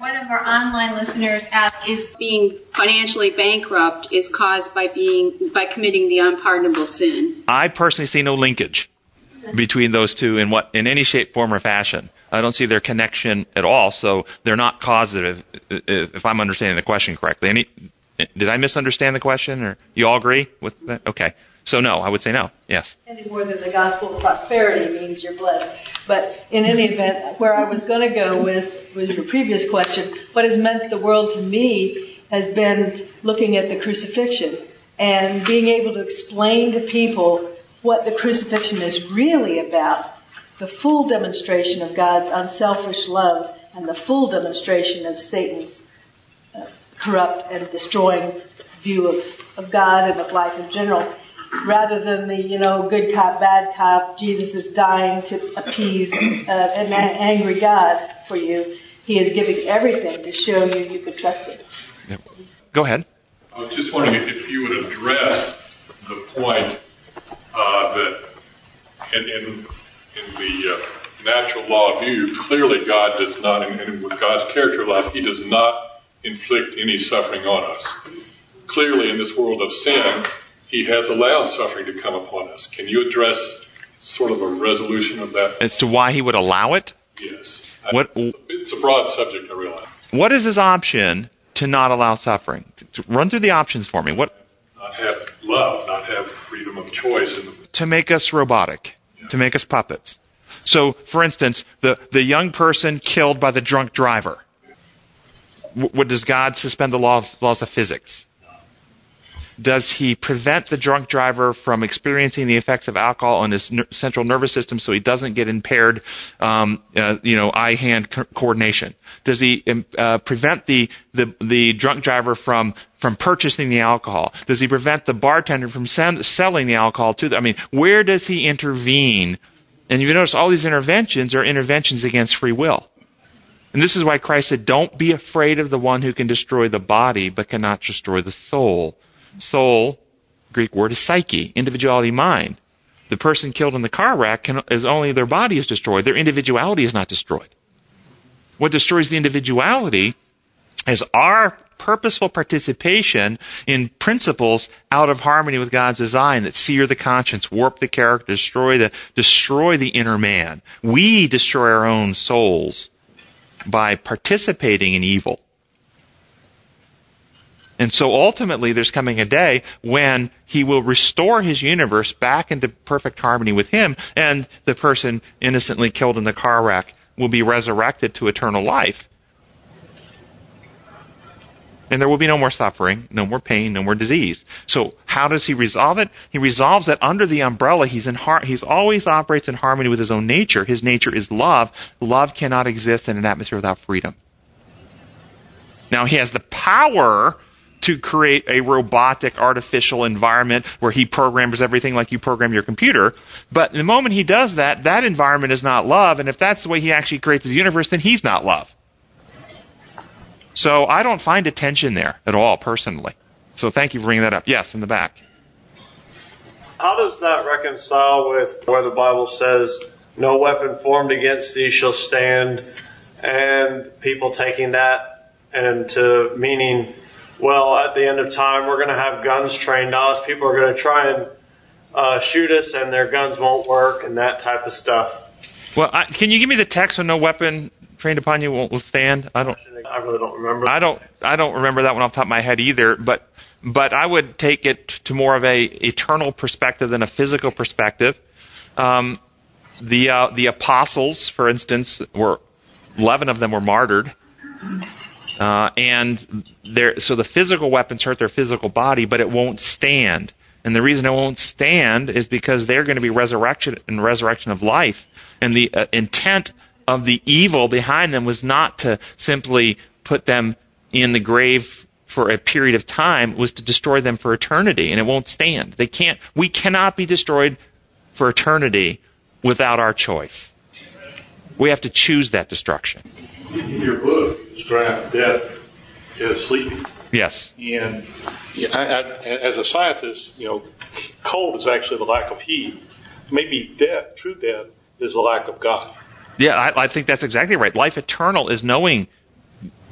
One of our online listeners asked, "Is being financially bankrupt is caused by being by committing the unpardonable sin?" I personally see no linkage between those two in what in any shape, form, or fashion. I don't see their connection at all, so they're not causative. If I'm understanding the question correctly, any did I misunderstand the question, or you all agree with that? Okay, so no, I would say no. Yes. any more than the gospel of prosperity means you're blessed. But in any event, where I was going to go with, with your previous question, what has meant the world to me has been looking at the crucifixion and being able to explain to people what the crucifixion is really about the full demonstration of God's unselfish love and the full demonstration of Satan's uh, corrupt and destroying view of, of God and of life in general rather than the you know good cop bad cop jesus is dying to appease uh, an angry god for you he is giving everything to show you you can trust him Go ahead. I was just wondering if you would address the point uh, that in, in, in the uh, natural law view, clearly God does not, and with God's character life, He does not inflict any suffering on us. Clearly, in this world of sin, He has allowed suffering to come upon us. Can you address sort of a resolution of that? As to why he would allow it? Yes. What- It's a broad subject, I realize. What is his option to not allow suffering? Run through the options for me. What Not have love, not have freedom of choice, to make us robotic, to make us puppets. So, for instance, the, the young person killed by the drunk driver. W- does God suspend the law of, laws of physics? Does he prevent the drunk driver from experiencing the effects of alcohol on his ner- central nervous system so he doesn't get impaired, um, uh, you know, eye-hand co- coordination? Does he um, uh, prevent the, the the drunk driver from from purchasing the alcohol? Does he prevent the bartender from sen- selling the alcohol to them? I mean, where does he intervene? And you notice all these interventions are interventions against free will. And this is why Christ said, Don't be afraid of the one who can destroy the body but cannot destroy the soul. Soul, Greek word is psyche, individuality, mind. The person killed in the car wreck can, is only their body is destroyed. Their individuality is not destroyed. What destroys the individuality is our purposeful participation in principles out of harmony with God's design that sear the conscience, warp the character, destroy the, destroy the inner man. We destroy our own souls by participating in evil. And so ultimately, there's coming a day when he will restore his universe back into perfect harmony with him, and the person innocently killed in the car wreck will be resurrected to eternal life. And there will be no more suffering, no more pain, no more disease. So how does he resolve it? He resolves that under the umbrella, he's in har- he's always operates in harmony with his own nature. His nature is love. Love cannot exist in an atmosphere without freedom. Now he has the power to create a robotic, artificial environment where he programs everything like you program your computer. But the moment he does that, that environment is not love. And if that's the way he actually creates the universe, then he's not love. So I don't find a tension there at all, personally. So thank you for bringing that up. Yes, in the back. How does that reconcile with where the Bible says, no weapon formed against thee shall stand, and people taking that and to meaning, well, at the end of time, we're going to have guns trained on us. People are going to try and uh, shoot us, and their guns won't work, and that type of stuff. Well, I, can you give me the text so no weapon trained upon you won't withstand? I don't. I really don't remember. I don't. I don't remember that one off the top of my head either. But but I would take it to more of a eternal perspective than a physical perspective. Um, the uh, the apostles, for instance, were eleven of them were martyred. Uh, and so the physical weapons hurt their physical body, but it won't stand. And the reason it won't stand is because they're going to be resurrection and resurrection of life. And the uh, intent of the evil behind them was not to simply put them in the grave for a period of time, was to destroy them for eternity. And it won't stand. They can't, we cannot be destroyed for eternity without our choice. We have to choose that destruction. Your book described death as sleeping. Yes. And yeah, I, I, as a scientist, you know, cold is actually the lack of heat. Maybe death, true death, is the lack of God. Yeah, I, I think that's exactly right. Life eternal is knowing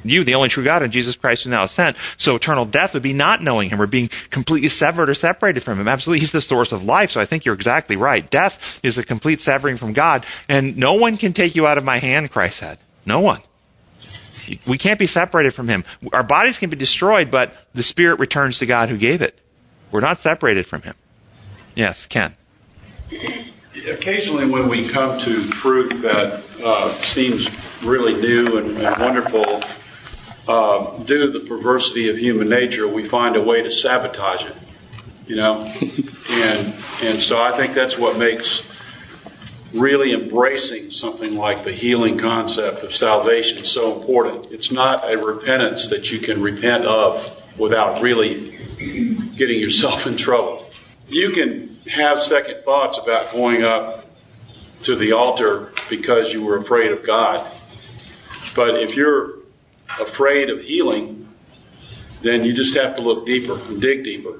you, the only true God, and Jesus Christ who now is sent. So eternal death would be not knowing Him or being completely severed or separated from Him. Absolutely, He's the source of life. So I think you're exactly right. Death is a complete severing from God, and no one can take you out of my hand. Christ said, "No one." We can't be separated from Him. Our bodies can be destroyed, but the spirit returns to God who gave it. We're not separated from Him. Yes, Ken. Occasionally, when we come to truth that uh, seems really new and, and wonderful, uh, due to the perversity of human nature, we find a way to sabotage it. You know, and and so I think that's what makes really embracing something like the healing concept of salvation so important. It's not a repentance that you can repent of without really getting yourself in trouble. You can have second thoughts about going up to the altar because you were afraid of God. But if you're afraid of healing, then you just have to look deeper and dig deeper.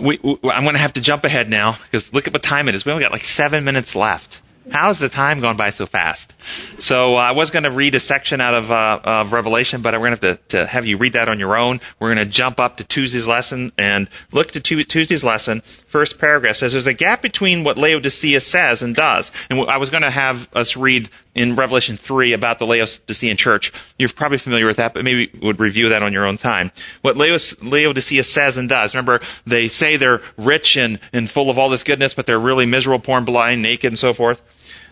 We, we, I'm going to have to jump ahead now because look at what time it is. We only got like seven minutes left. How's the time gone by so fast? So uh, I was going to read a section out of, uh, of Revelation, but we're going to have to have you read that on your own. We're going to jump up to Tuesday's lesson and look to Tuesday's lesson. First paragraph says there's a gap between what Laodicea says and does. And I was going to have us read in Revelation 3 about the Laodicean church. You're probably familiar with that, but maybe would review that on your own time. What Laodicea says and does. Remember, they say they're rich and, and full of all this goodness, but they're really miserable, poor, and blind, naked, and so forth.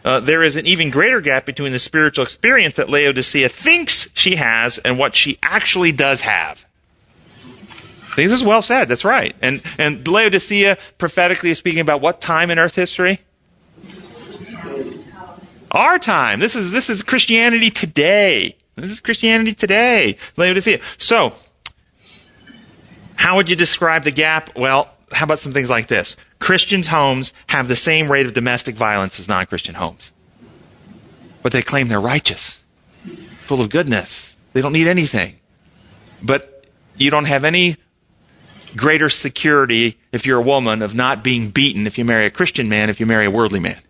Uh, there is an even greater gap between the spiritual experience that Laodicea thinks she has and what she actually does have. This is well said. That's right. And and Laodicea prophetically is speaking about what time in Earth history? Our time. This is this is Christianity today. This is Christianity today. Laodicea. So, how would you describe the gap? Well, how about some things like this? Christians' homes have the same rate of domestic violence as non-Christian homes. But they claim they're righteous, full of goodness. They don't need anything. But you don't have any greater security if you're a woman of not being beaten if you marry a Christian man if you marry a worldly man.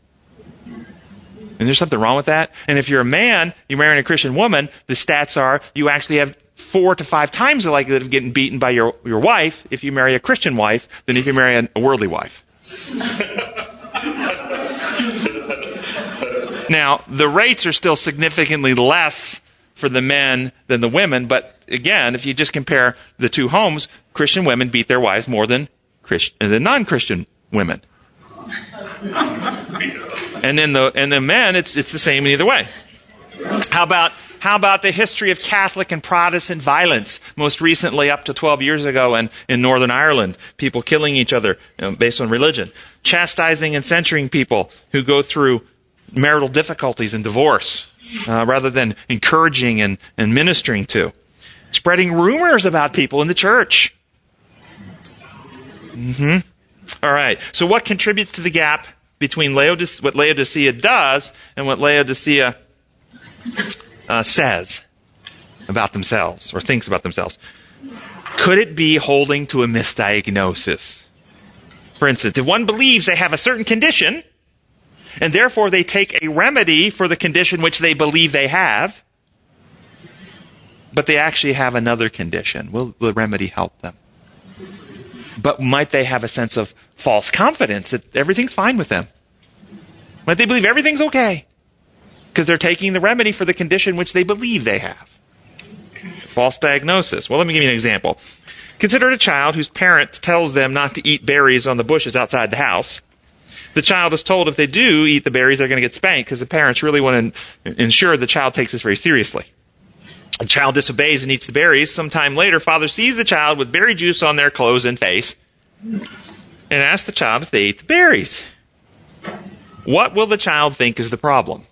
And there's something wrong with that. And if you're a man, you're marrying a Christian woman, the stats are you actually have four to five times the likelihood of getting beaten by your, your wife if you marry a Christian wife than if you marry a, worldly wife. now, the rates are still significantly less for the men than the women, but again, if you just compare the two homes, Christian women beat their wives more than, Christ, than non-Christian women. and then the and the men, it's it's the same either way. How about how about the history of Catholic and Protestant violence? Most recently, up to 12 years ago, in, in Northern Ireland, people killing each other you know, based on religion, chastising and censuring people who go through marital difficulties and divorce, uh, rather than encouraging and, and ministering to, spreading rumors about people in the church. Mm-hmm. All right. So, what contributes to the gap between Laodice- what Laodicea does and what Laodicea uh, says about themselves or thinks about themselves? Could it be holding to a misdiagnosis? For instance, if one believes they have a certain condition, and therefore they take a remedy for the condition which they believe they have, but they actually have another condition, will the remedy help them? But might they have a sense of false confidence that everything's fine with them? But they believe everything's okay? Because they're taking the remedy for the condition which they believe they have. False diagnosis. Well, let me give you an example. Consider a child whose parent tells them not to eat berries on the bushes outside the house. The child is told if they do eat the berries, they're going to get spanked because the parents really want to ensure the child takes this very seriously. The child disobeys and eats the berries. Sometime later, father sees the child with berry juice on their clothes and face and asks the child if they ate the berries. What will the child think is the problem?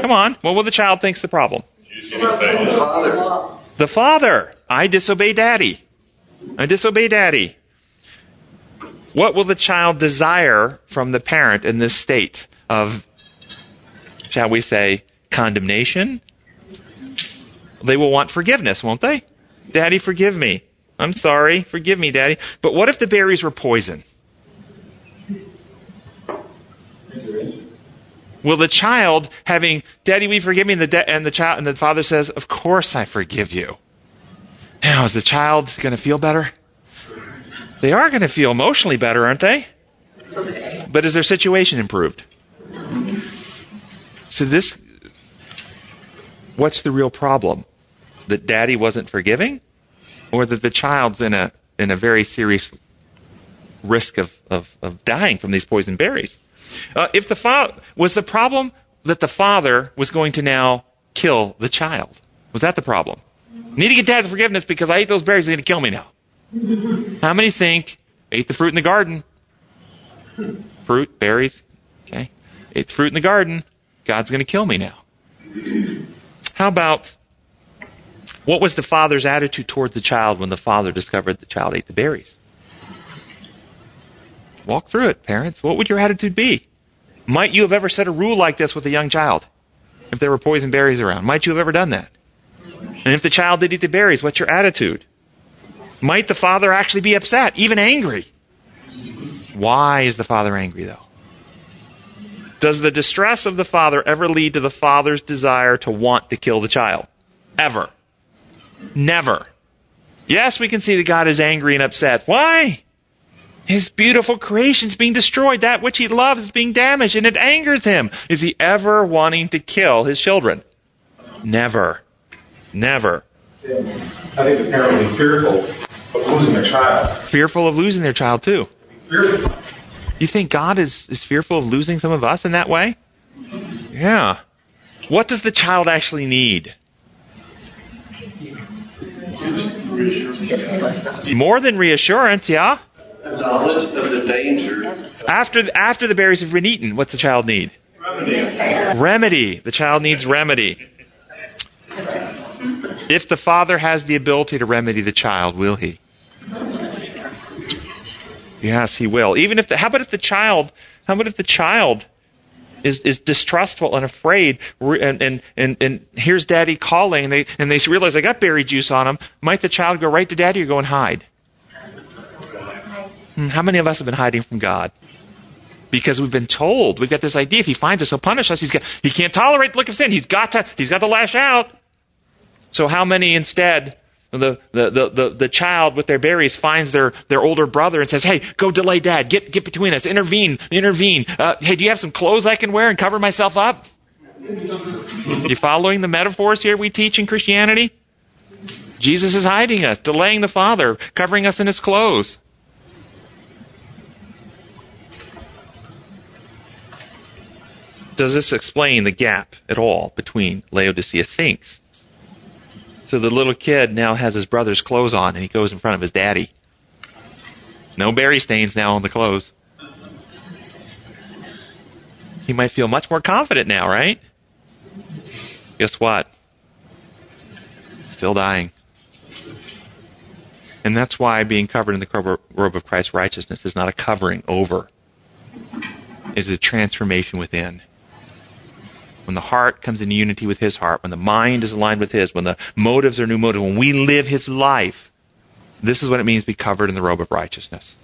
Come on. What will the child think's the problem? The father. The father. I disobey daddy. I disobey daddy. What will the child desire from the parent in this state of, shall we say, condemnation? They will want forgiveness, won't they? Daddy, forgive me. I'm sorry. Forgive me, Daddy. But what if the berries were poison? Will the child having, Daddy, we forgive me? And the, de- and the child, and the father says, Of course I forgive you. Now, is the child going to feel better? They are going to feel emotionally better, aren't they? But is their situation improved? So this, what's the real problem? That daddy wasn't forgiving? Or that the child's in a, in a very serious risk of, of, of dying from these poison berries? Uh, if the fa- was the problem that the father was going to now kill the child? Was that the problem? Need to get dad's forgiveness because I ate those berries. They're going to kill me now. How many think ate the fruit in the garden? Fruit, berries, okay. Ate the fruit in the garden. God's going to kill me now. How about what was the father's attitude toward the child when the father discovered the child ate the berries? Walk through it, parents. What would your attitude be? Might you have ever set a rule like this with a young child? If there were poison berries around, might you have ever done that? And if the child did eat the berries, what's your attitude? Might the father actually be upset, even angry? Why is the father angry, though? Does the distress of the father ever lead to the father's desire to want to kill the child? Ever. Never. Yes, we can see that God is angry and upset. Why? His beautiful creation is being destroyed. That which he loves is being damaged, and it angers him. Is he ever wanting to kill his children? Never. Never. I think the parent is fearful of losing their child. Fearful of losing their child, too. Fearful. You think God is, is fearful of losing some of us in that way? Yeah. What does the child actually need? More than reassurance, yeah? Knowledge of the danger. After, after the berries have been eaten, what's the child need? Remedy. Remedy. The child needs remedy. If the father has the ability to remedy the child, will he? Yes, he will. Even if the, how about if the child, how about if the child is, is distrustful and afraid and, and, and, and here's daddy calling and they, and they realize they got berry juice on them, might the child go right to daddy or go and hide? Hmm, how many of us have been hiding from God? Because we've been told, we've got this idea, if he finds us, he'll punish us. He's got, he can't tolerate the look of sin. He's got to, he's got to lash out. So how many instead the, the, the, the, child with their berries finds their, their older brother and says, Hey, go delay dad. Get, get between us. Intervene. Intervene. Uh, hey, do you have some clothes I can wear and cover myself up? you following the metaphors here we teach in Christianity? Jesus is hiding us, delaying the Father, covering us in his clothes. Does this explain the gap at all between Laodicea thinks so the little kid now has his brother's clothes on and he goes in front of his daddy. No berry stains now on the clothes. He might feel much more confident now, right? Guess what? Still dying. And that's why being covered in the robe of Christ's righteousness is not a covering over. It is a transformation within when the heart comes in unity with His heart, when the mind is aligned with His, when the motives are new motives, when we live His life, this is what it means to be covered in the robe of righteousness.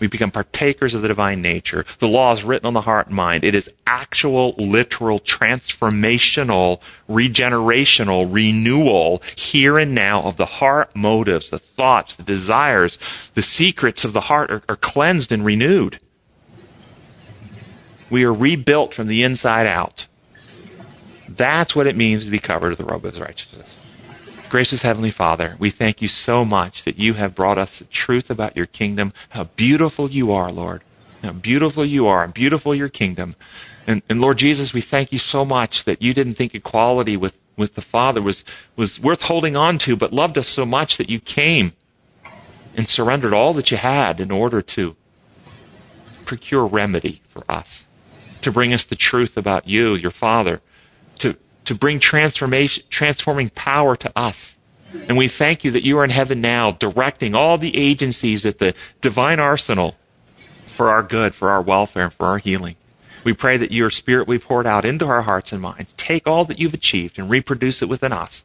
We become partakers of the divine nature. The law is written on the heart and mind. It is actual, literal, transformational, regenerational renewal here and now of the heart motives, the thoughts, the desires, the secrets of the heart are, are cleansed and renewed. We are rebuilt from the inside out. That's what it means to be covered with the robe of his righteousness. Gracious Heavenly Father, we thank you so much that you have brought us the truth about your kingdom, how beautiful you are, Lord. How beautiful you are, and beautiful your kingdom. And, and Lord Jesus, we thank you so much that you didn't think equality with, with the Father was, was worth holding on to, but loved us so much that you came and surrendered all that you had in order to procure remedy for us, to bring us the truth about you, your Father, to bring transformation, transforming power to us. And we thank you that you are in heaven now, directing all the agencies at the divine arsenal for our good, for our welfare, and for our healing. We pray that your spirit be poured out into our hearts and minds. Take all that you've achieved and reproduce it within us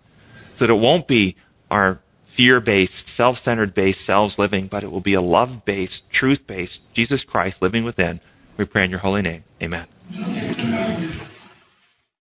so that it won't be our fear based, self centered based selves living, but it will be a love based, truth based Jesus Christ living within. We pray in your holy name. Amen.